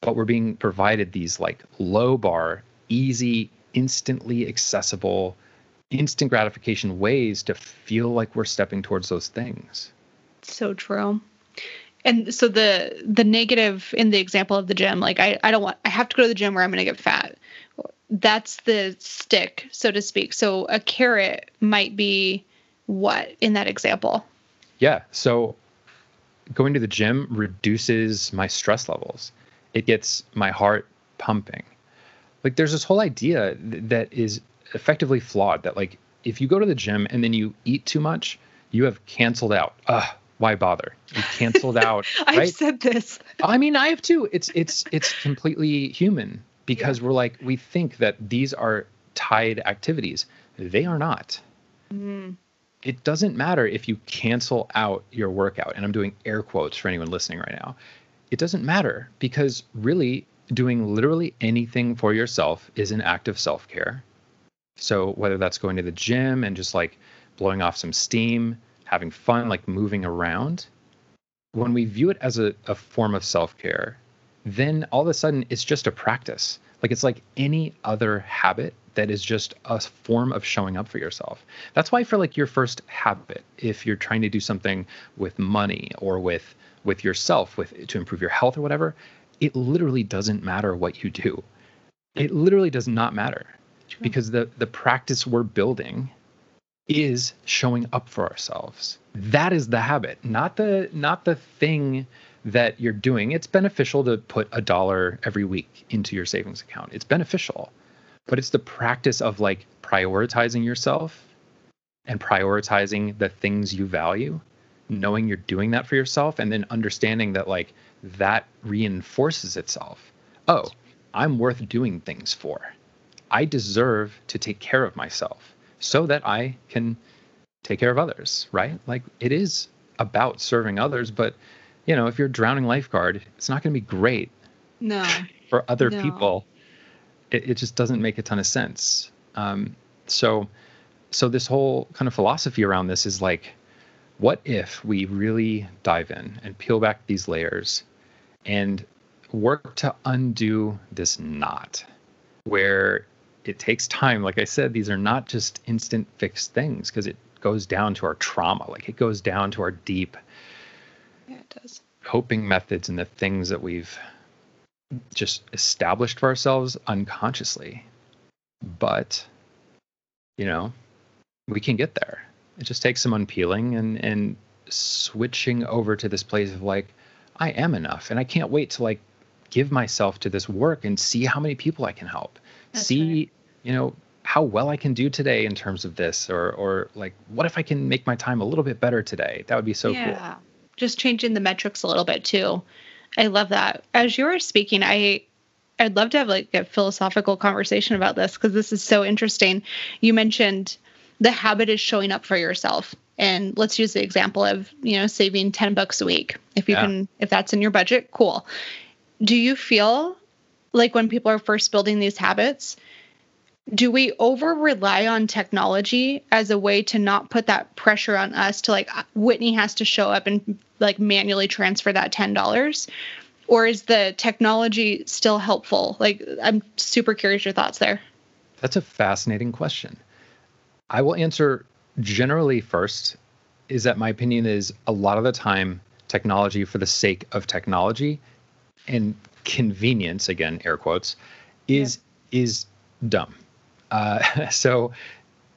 but we're being provided these like low bar easy instantly accessible, instant gratification ways to feel like we're stepping towards those things. So true. And so the the negative in the example of the gym, like I, I don't want I have to go to the gym where I'm gonna get fat. That's the stick, so to speak. So a carrot might be what in that example? Yeah. So going to the gym reduces my stress levels. It gets my heart pumping like there's this whole idea that is effectively flawed that like if you go to the gym and then you eat too much you have canceled out. Ugh, why bother? You canceled [laughs] out i've right? said this. I mean i have too. It's it's it's completely human because yeah. we're like we think that these are tied activities. They are not. Mm. it doesn't matter if you cancel out your workout and i'm doing air quotes for anyone listening right now. It doesn't matter because really doing literally anything for yourself is an act of self care. So, whether that's going to the gym and just like blowing off some steam, having fun, like moving around, when we view it as a, a form of self care, then all of a sudden it's just a practice. Like it's like any other habit that is just a form of showing up for yourself. That's why for like your first habit, if you're trying to do something with money or with with yourself with to improve your health or whatever, it literally doesn't matter what you do. It literally does not matter. Because the the practice we're building is showing up for ourselves. That is the habit, not the not the thing that you're doing. It's beneficial to put a dollar every week into your savings account. It's beneficial. But it's the practice of like prioritizing yourself and prioritizing the things you value, knowing you're doing that for yourself and then understanding that like that reinforces itself. Oh, I'm worth doing things for. I deserve to take care of myself so that I can take care of others, right? Like it is about serving others, but you know, if you're a drowning lifeguard, it's not going to be great. No. For other No. people, it, it just doesn't make a ton of sense. Um, so, so this whole kind of philosophy around this is like, what if we really dive in and peel back these layers and work to undo this knot where it takes time. Like I said, these are not just instant fixed things because it goes down to our trauma. Like it goes down to our deep Yeah, it does. coping methods and the things that we've just established for ourselves unconsciously. But, you know, we can get there. It just takes some unpeeling and, and switching over to this place of like, I am enough. And I can't wait to like give myself to this work and see how many people I can help. That's see, right. you know, how well I can do today in terms of this or or like what if I can make my time a little bit better today? That would be so cool. yeah. Just changing the metrics a little bit too. I love that. As you were speaking, I I'd love to have like a philosophical conversation about this because this is so interesting. You mentioned the habit is showing up for yourself. And let's use the example of, you know, saving 10 bucks a week. If you Yeah. can if that's in your budget, cool. Do you feel like when people are first building these habits, do we over rely on technology as a way to not put that pressure on us to like Whitney has to show up and like manually transfer that $10 or is the technology still helpful like I'm super curious your thoughts there That's a fascinating question. I will answer generally first is that my opinion is a lot of the time technology for the sake of technology and convenience again air quotes is is dumb. Uh, [laughs] so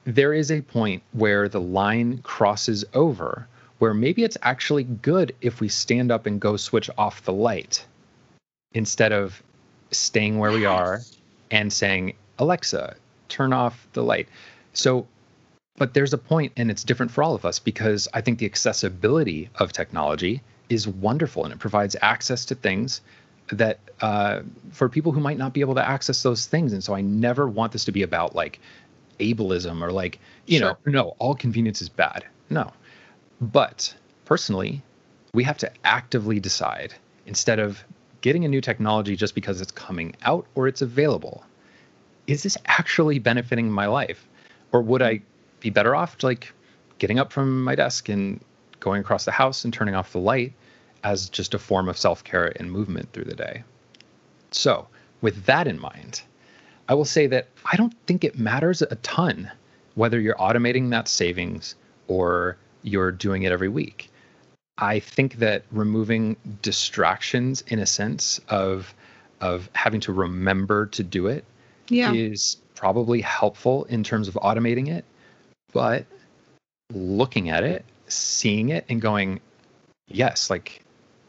there is a point where the line crosses over where maybe it's actually good if we stand up and go switch off the light instead of staying where we are and saying, Alexa, turn off the light. So, but there's a point, and it's different for all of us because I think the accessibility of technology is wonderful and it provides access to things that uh, for people who might not be able to access those things. And so I never want this to be about like ableism or like, you know, no, all convenience is bad. No. But personally, we have to actively decide instead of getting a new technology just because it's coming out or it's available. Is this actually benefiting my life? Or would I be better off like getting up from my desk and going across the house and turning off the light as just a form of self-care and movement through the day? So, with that in mind, I will say that I don't think it matters a ton whether you're automating that savings or you're doing it every week. I think that removing distractions in a sense of of having to remember to do it yeah is probably helpful in terms of automating it, but looking at it, seeing it and going, yes, like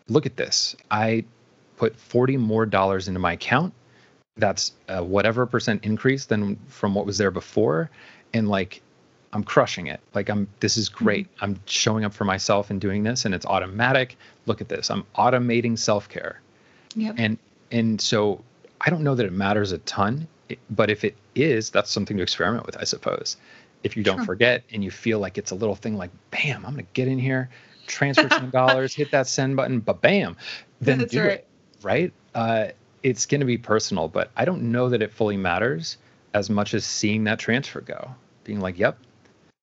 look at this. I put 40 more dollars into my account. That's a whatever percent increase than from what was there before and like I'm crushing it. Like I'm this is mm-hmm. great. I'm showing up for myself and doing this and it's automatic. Look at this. I'm automating self-care. Yep. And and so I don't know that it matters a ton, but if it is, that's something to experiment with, I suppose. If you don't forget and you feel like it's a little thing like, bam, I'm gonna get in here, transfer ten [laughs] dollars, hit that send button, but bam, then That's do right. it. Right? Uh, it's gonna be personal, but I don't know that it fully matters as much as seeing that transfer go, being like, yep.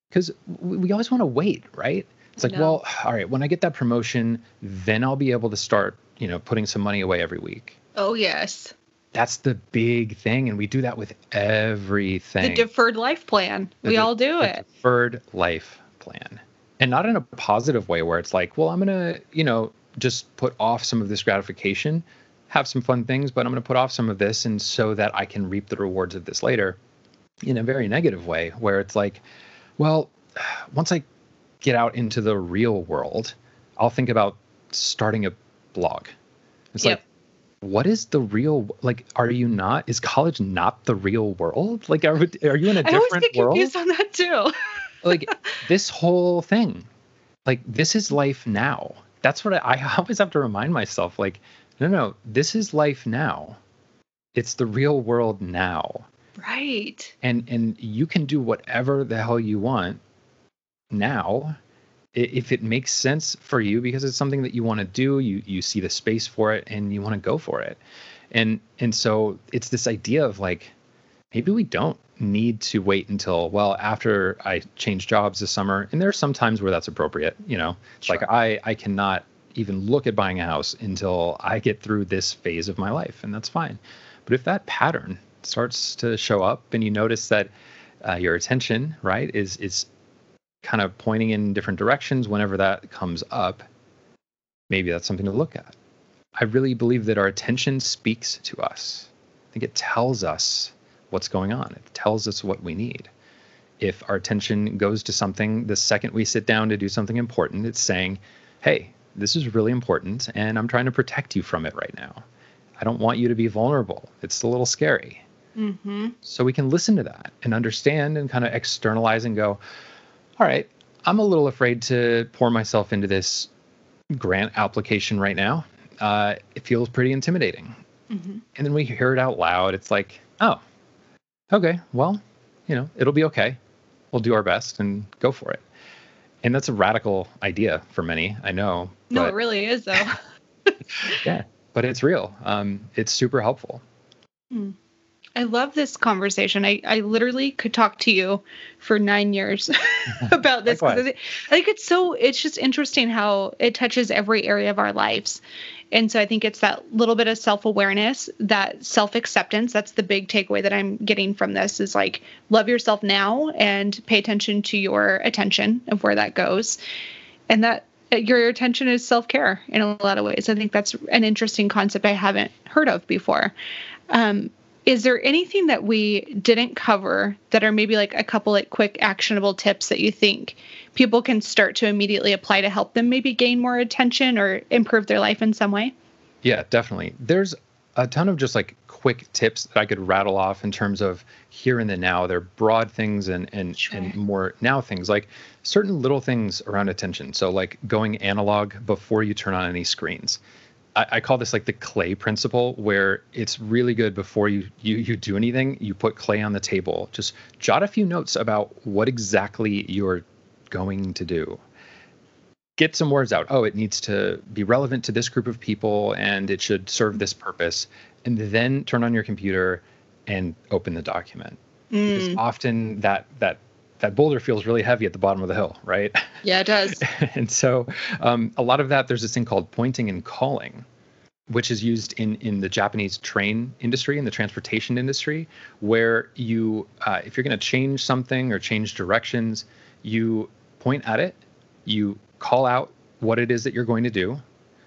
Because we, we always want to wait, right? It's like, No. well, all right, when I get that promotion, then I'll be able to start, you know, putting some money away every week. Oh yes. That's the big thing. And we do that with everything. The deferred life plan. The we de- all do the it. Deferred life plan. And not in a positive way where it's like, well, I'm going to, you know, just put off some of this gratification, have some fun things, but I'm going to put off some of this and so that I can reap the rewards of this later in a very negative way where it's like, well, [sighs] once I get out into the real world, I'll think about starting a blog. It's Yep. like, what is the real like are you not is college not the real world? Like are, are you in a I always different get world? confused on that too. like [laughs] this whole thing. Like this is life now. That's what I, I always have to remind myself like no no this is life now. It's the real world now. Right. and and you can do whatever the hell you want now if it makes sense for you because it's something that you want to do you you see the space for it and you want to go for it. And and so it's this idea of like maybe we don't need to wait until well after i change jobs this summer. And there are some times where that's appropriate you know? It's like i i cannot even look at buying a house until i get through this phase of my life and that's fine. But if that pattern starts to show up and you notice that uh, your attention right is is kind of pointing in different directions whenever that comes up. Maybe that's something to look at. I really believe that our attention speaks to us. I think it tells us what's going on. It tells us what we need. If our attention goes to something the second we sit down to do something important it's saying hey this is really important and i'm trying to protect you from it right now. I don't want you to be vulnerable. It's a little scary. Mm-hmm. so we can listen to that and understand and kind of externalize and go all right. I'm a little afraid to pour myself into this grant application right now. Uh, it feels pretty intimidating. Mm-hmm. and then we hear it out loud. It's like oh okay. Well you know it'll be okay. We'll do our best and go for it. And that's a radical idea for many i know No, but- it really is though. [laughs] yeah but it's real. Um, it's super helpful I love this conversation. I, I literally could talk to you for nine years [laughs] about this. I Likewise. thi- I think it's so, it's just interesting how it touches every area of our lives. And so I think it's that little bit of self awareness, that self acceptance. That's the big takeaway that I'm getting from this is like love yourself now and pay attention to your attention of where that goes. And that uh, your attention is self care in a lot of ways. I think that's an interesting concept I haven't heard of before. Um, is there anything that we didn't cover that are maybe like a couple like quick actionable tips that you think people can start to immediately apply to help them maybe gain more attention or improve their life in some way? Yeah, definitely. There's a ton of just like quick tips that I could rattle off in terms of here and the now. They're broad things and and Sure. and more now things like certain little things around attention. So like going analog before you turn on any screens. I, I call this like the clay principle, where it's really good before you you you do anything. You put clay on the table. Just jot a few notes about what exactly you're going to do get some words out. Oh, it needs to be relevant to this group of people and it should serve this purpose. And then turn on your computer and open the document. Because Mm, often that that that boulder feels really heavy at the bottom of the hill, right? yeah, it does. [laughs] and so um, a lot of that there's this thing called pointing and calling which is used in in the japanese train industry in the transportation industry where you uh, if you're going to change something or change directions you point at it you call out what it is that you're going to do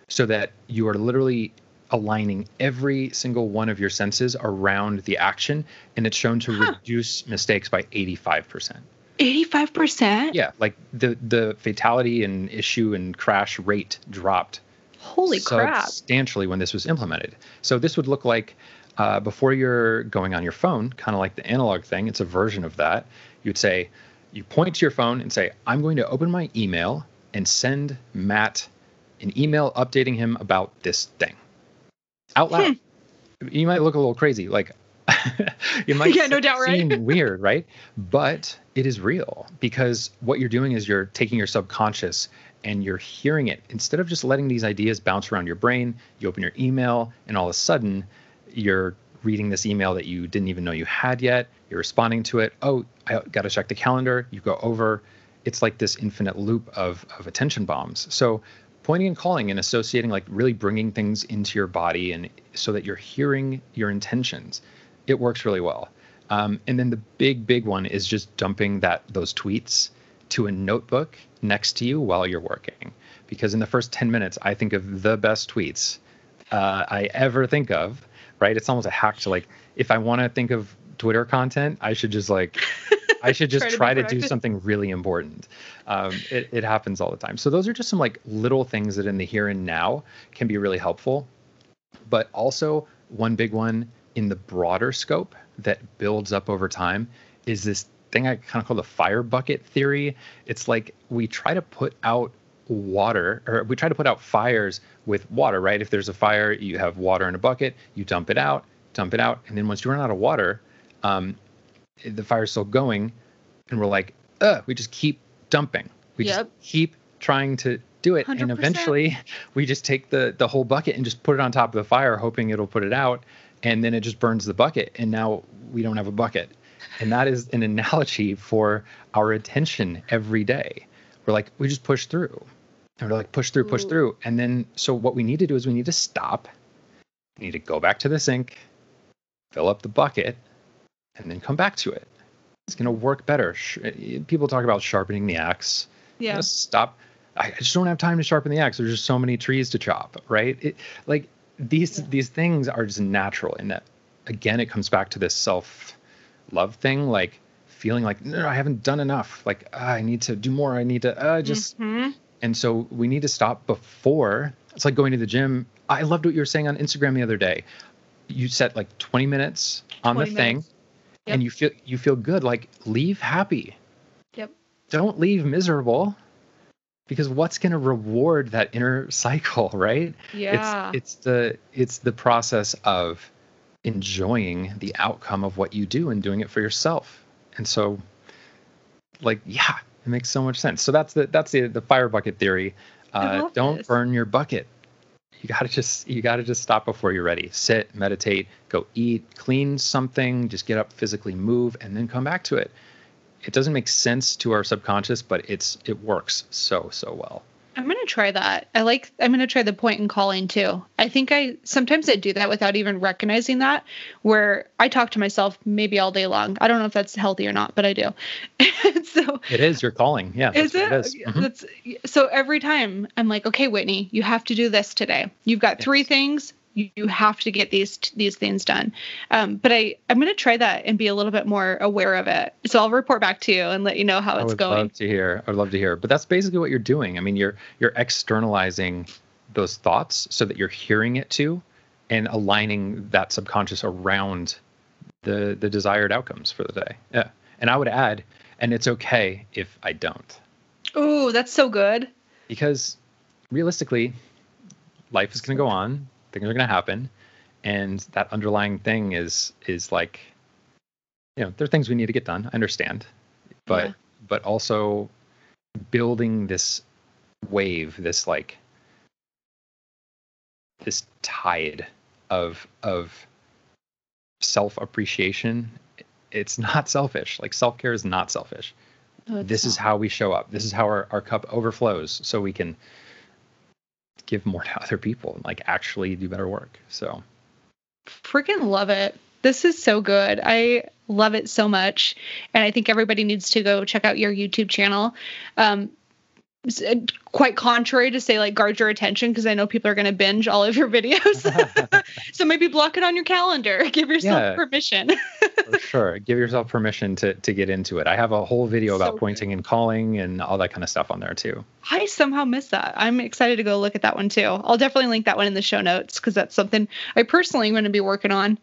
so that you are literally aligning every single one of your senses around the action and it's shown to Huh. reduce mistakes by 85% 85%? yeah like the the fatality and issue and crash rate dropped Holy crap. substantially when this was implemented so this would look like uh, before you're going on your phone kind of like the analog thing it's a version of that you'd say you point to your phone and say i'm going to open my email and send matt an email updating him about this thing out loud you might look a little crazy like [laughs] you might [laughs] Yeah, no doubt, right? seem weird right but it is real because what you're doing is you're taking your subconscious and you're hearing it. Instead of just letting these ideas bounce around your brain you open your email and all of a sudden you're reading this email that you didn't even know you had yet. You're responding to it. Oh i got to check the calendar. You go over. It's like this infinite loop of of attention bombs. So pointing and calling and associating like really bringing things into your body and so that you're hearing your intentions it works really well um, and then the big big one is just dumping that those tweets to a notebook next to you while you're working because in the first 10 minutes i think of the best tweets uh, i ever think of right it's almost a hack to like if i want to think of twitter content i should just like I should [laughs] just try, to, try to, do something really important. Um, it, it happens all the time. So those are just some like little things that in the here and now can be really helpful. But also one big one in the broader scope that builds up over time is this thing I kind of call the fire bucket theory. It's like we try to put out water or we try to put out fires with water, right? If there's a fire, you have water in a bucket, you dump it out, dump it out, and then once you run out of water, um, the fire's still going, and we're like, uh, we just keep dumping. We yep. just keep trying to do it, 100%. and eventually we just take the the whole bucket and just put it on top of the fire, hoping it'll put it out, and then it just burns the bucket, and now we don't have a bucket. And that is an analogy for our attention every day. We're like, we just push through. And we're like, push through, push through. And then, so what we need to do is we need to stop. We need to go back to the sink, fill up the bucket, and then come back to it. It's going to work better. People talk about sharpening the axe. Yeah. Stop. I just don't have time to sharpen the axe. There's just so many trees to chop, right? It, like these yeah. these things are just natural in that. Again, it comes back to this self love thing, like feeling like no, I haven't done enough. Like uh, I need to do more. I need to uh, just. Mm-hmm. And so we need to stop before. It's like going to the gym. I loved what you were saying on Instagram the other day. You set like 20 minutes on 20 the minutes. thing yep. and you feel you feel good like leave happy yep don't leave miserable because what's going to reward that inner cycle [laughs] right? Yeah. it's it's the it's the process of enjoying the outcome of what you do and doing it for yourself. And so like yeah it makes so much sense. So that's the that's the the fire bucket theory. Uh, don't this. burn your bucket. You gotta just you gotta just stop before you're ready. Sit meditate go eat clean something just get up physically move and then come back to it it doesn't make sense to our subconscious but it's it works so so well I'm gonna try that. I like. I'm gonna try the point and calling too. I think I sometimes I do that without even recognizing that. Where I talk to myself maybe all day long. I don't know if that's healthy or not, but I do. [laughs] so it is. You're calling. Yeah. Is it? it is. Mm-hmm. That's so every time I'm like, okay, Whitney, you have to do this today. You've got yes. three things you have to get these these things done. Um, but I I'm going to try that and be a little bit more aware of it. So I'll report back to you and let you know how I it's going. I would love to hear. I would love to hear. But that's basically what you're doing. I mean, you're you're externalizing those thoughts so that you're hearing it too, and aligning that subconscious around the the desired outcomes for the day. Yeah. And I would add, and it's okay if I don't. Oh, that's so good. Because realistically, life is going to go on things are going to happen. And that underlying thing is is like you know there are things we need to get done i understand. But yeah. but also building this wave this like this tide of of self appreciation it's not selfish. Like self care is not selfish. No, this not. is how we show up. This is how our, our cup overflows so we can give more to other people and like actually do better work. So freaking love it. This is so good. I love it so much. And I think everybody needs to go check out your YouTube channel. Um, Uh, quite contrary to say like guard your attention because I know people are going to binge all of your [laughs] videos. [laughs] so maybe block it on your calendar. [laughs] Give yourself yeah, permission. for sure. Give yourself permission to to get into it. I have a whole video so about pointing good. and calling and all that kind of stuff on there too. I somehow missed that. I'm excited to go look at that one too. I'll definitely link that one in the show notes because that's something I personally am going to be working on.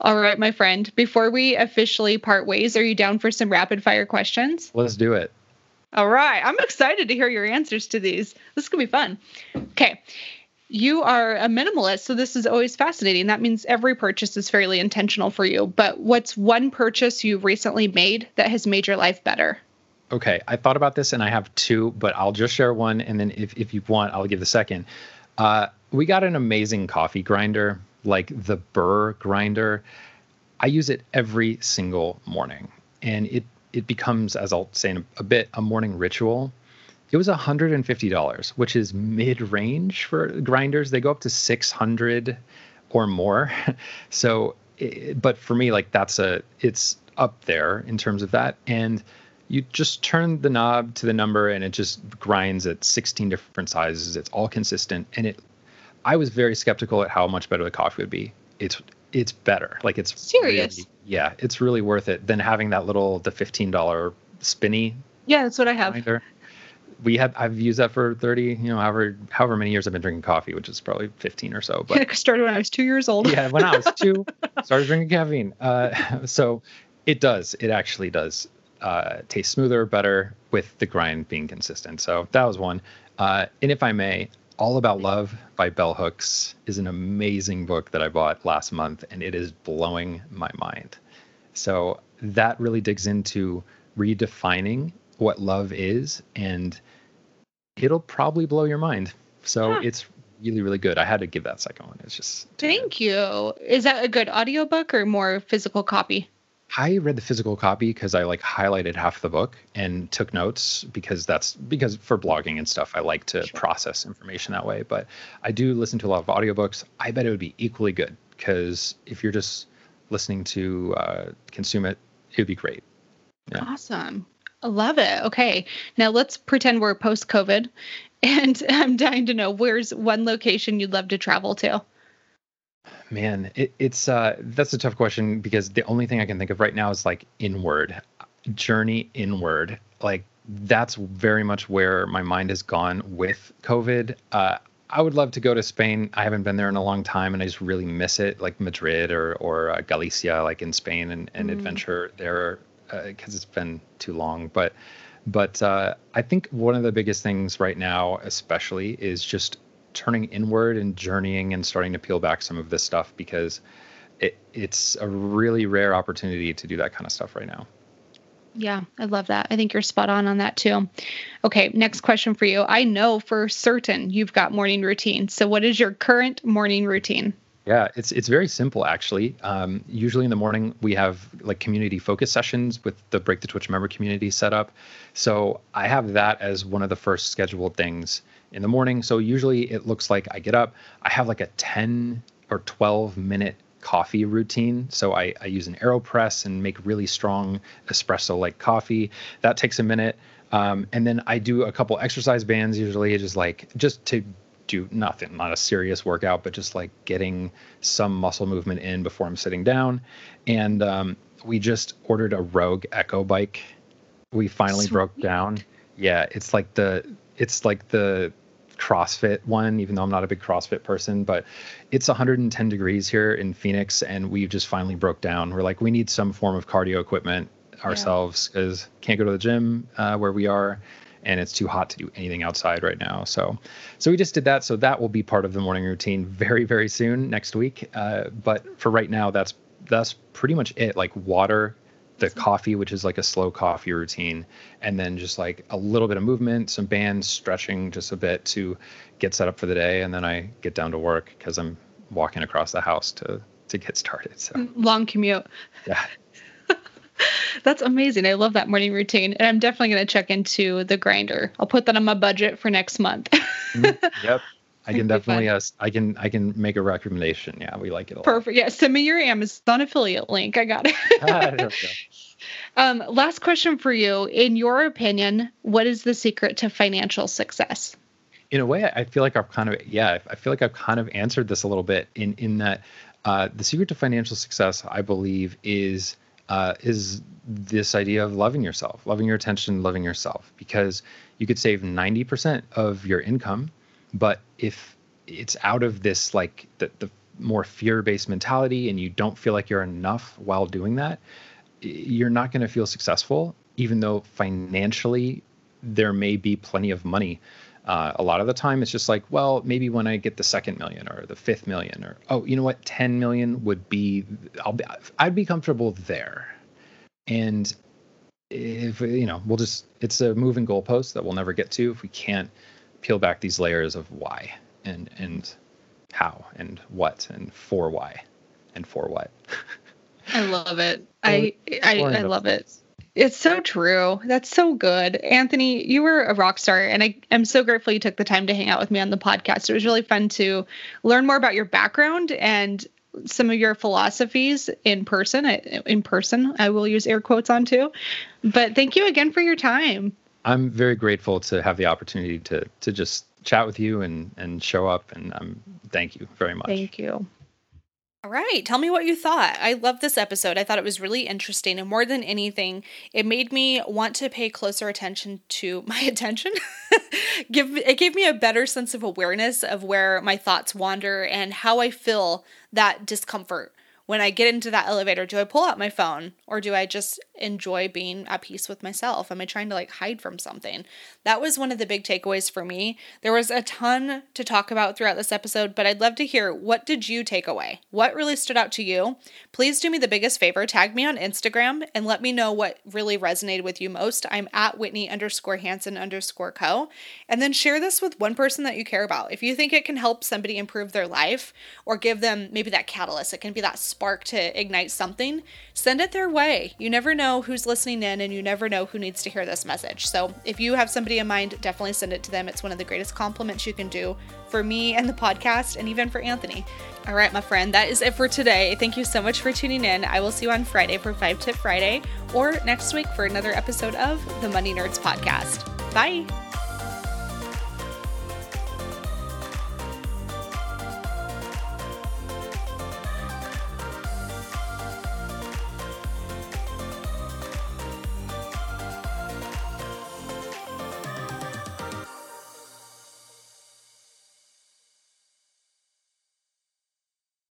All right, my friend. Before we officially part ways, are you down for some rapid fire questions? Let's do it. All right. I'm excited to hear your answers to these. This is going to be fun. Okay. You are a minimalist, so this is always fascinating. That means every purchase is fairly intentional for you. But what's one purchase you've recently made that has made your life better? Okay. I thought about this and I have two, but I'll just share one. And then if, if you want, I'll give the second. Uh, we got an amazing coffee grinder, like the Burr grinder. I use it every single morning. And it it becomes, as I'll say in a, bit, a morning ritual. It was $150, which is mid-range for grinders. They go up to 600 or more. [laughs] so, but for me, like that's a, it's up there in terms of that. And you just turn the knob to the number and it just grinds at 16 different sizes. It's all consistent. And it, I was very skeptical at how much better the coffee would be. It's, it's better. Like it's serious. Really, yeah, it's really worth it than having that little, the $15 spinny. Yeah, that's what I have. Grinder we have I've used that for 30, you know, however however many years I've been drinking coffee, which is probably 15 or so. [laughs] But it started when I was two years old. yeah, when I was [laughs] two, started drinking caffeine. Uh, [laughs] so it does, it actually does uh, taste smoother, better with the grind being consistent. So that was one. Uh, and if I may, All About Love by Bell Hooks is an amazing book that I bought last month, and it is blowing my mind. So that really digs into redefining what love is and it'll probably blow your mind so huh. it's really really good i had to give that second one it's just thank good. you is that a good audiobook or more physical copy I read the physical copy because I like highlighted half the book and took notes because that's because for blogging and stuff I like to sure. process information that way. But I do listen to a lot of audiobooks. I bet it would be equally good because if you're just listening to uh, consume it, it would be great. Yeah. Awesome. I love it. Okay. Now let's pretend we're post COVID. [laughs] And I'm dying to know where's one location you'd love to travel to? Man, it, it's uh that's a tough question because the only thing I can think of right now is like inward, journey inward. Like that's very much where my mind has gone with COVID. Uh, I would love to go to Spain. I haven't been there in a long time, and I just really miss it, like Madrid or or uh, Galicia, like in Spain, and, and mm. adventure there because uh, it's been too long. But but uh, I think one of the biggest things right now, especially, is just turning inward and journeying and starting to peel back some of this stuff because it, it's a really rare opportunity to do that kind of stuff right now. Yeah, I love that. I think you're spot on on that too. Okay, next question for you. I know for certain you've got morning routine. So, what is your current morning routine? Yeah, it's it's very simple actually. Um, usually in the morning we have like community focus sessions with the Break the Twitch member community set up. So I have that as one of the first scheduled things in the morning. So usually it looks like I get up, I have like a 10 or 12 minute coffee routine. So I, I use an AeroPress and make really strong espresso like coffee. That takes a minute. Um, and then I do a couple exercise bands usually, just like just to do nothing, not a serious workout, but just like getting some muscle movement in before I'm sitting down. And um, we just ordered a Rogue Echo bike. We finally Sweet. broke down. Yeah, it's like the it's like the CrossFit one, even though I'm not a big CrossFit person, but it's 110 degrees here in Phoenix, and we just finally broke down. We're like, we need some form of cardio equipment ourselves because yeah. can't go to the gym uh, where we are and it's too hot to do anything outside right now. So, so we just did that. So that will be part of the morning routine very, very soon next week. Uh, but for right now, that's that's pretty much it. Like water, the coffee, which is like a slow coffee routine, and then just like a little bit of movement, some bands, stretching just a bit to get set up for the day, and then I get down to work because I'm walking across the house to to get started. So long commute. Yeah. [laughs] That's amazing. I love that morning routine. And I'm definitely going to check into the grinder. I'll put that on my budget for next month. mm, [laughs] yep. I can definitely uh, I can I can make a recommendation. Yeah, we like it a lot. Perfect. Yeah, send me your Amazon affiliate link. I got it. [laughs] [laughs] um, last question for you. In your opinion, what is the secret to financial success? In a way, I feel like I've kind of yeah, I feel like I've kind of answered this a little bit in in that uh, the secret to financial success, I believe, is uh, is this idea of loving yourself, loving your attention, loving yourself, because you could save 90% of your income, but if it's out of this like the, the more fear-based mentality and you don't feel like you're enough while doing that, you're not going to feel successful, even though financially there may be plenty of money. Uh, a lot of the time, it's just like, well, maybe when I get the second million or the fifth million, or oh, you know what, ten million would be, I'll be, I'd be comfortable there. And if you know, we'll just, it's a moving goalpost that we'll never get to if we can't peel back these layers of why and and how and what and for why and for what. [laughs] I love it. I I, I love it. It's so true. That's so good. Anthony, you were a rock star, and I am so grateful you took the time to hang out with me on the podcast. It was really fun to learn more about your background and some of your philosophies in person. In person, I will use air quotes on too. But thank you again for your time. I'm very grateful to have the opportunity to to just chat with you and and show up, and I'm thank you very much. Thank you. All right. Tell me what you thought. I love this episode. I thought it was really interesting. And more than anything, it made me want to pay closer attention to [laughs] my attention. [laughs] Give it gave me a better sense of awareness of where my thoughts wander and how I feel that discomfort when I get into that elevator, do I pull out my phone or do I just enjoy being at peace with myself? Am I trying to like hide from something? That was one of the big takeaways for me. There was a ton to talk about throughout this episode, but I'd love to hear what did you take away? What really stood out to you? Please do me the biggest favor, tag me on Instagram and let me know what really resonated with you most. I'm at Whitney underscore Hansen underscore co. And then share this with one person that you care about. If you think it can help somebody improve their life or give them maybe that catalyst, it can be that spark to ignite something, send it their way. You never know who's listening in and you never know who needs to hear this message. So if you have somebody in mind, definitely send it to them. It's one of the greatest compliments you can do for me and the podcast and even for Anthony. All right, my friend, that is it for today. Thank you so much for tuning in. I will see you on Friday for Five Tip Friday or next week for another episode of the Money Nerds Podcast. Bye.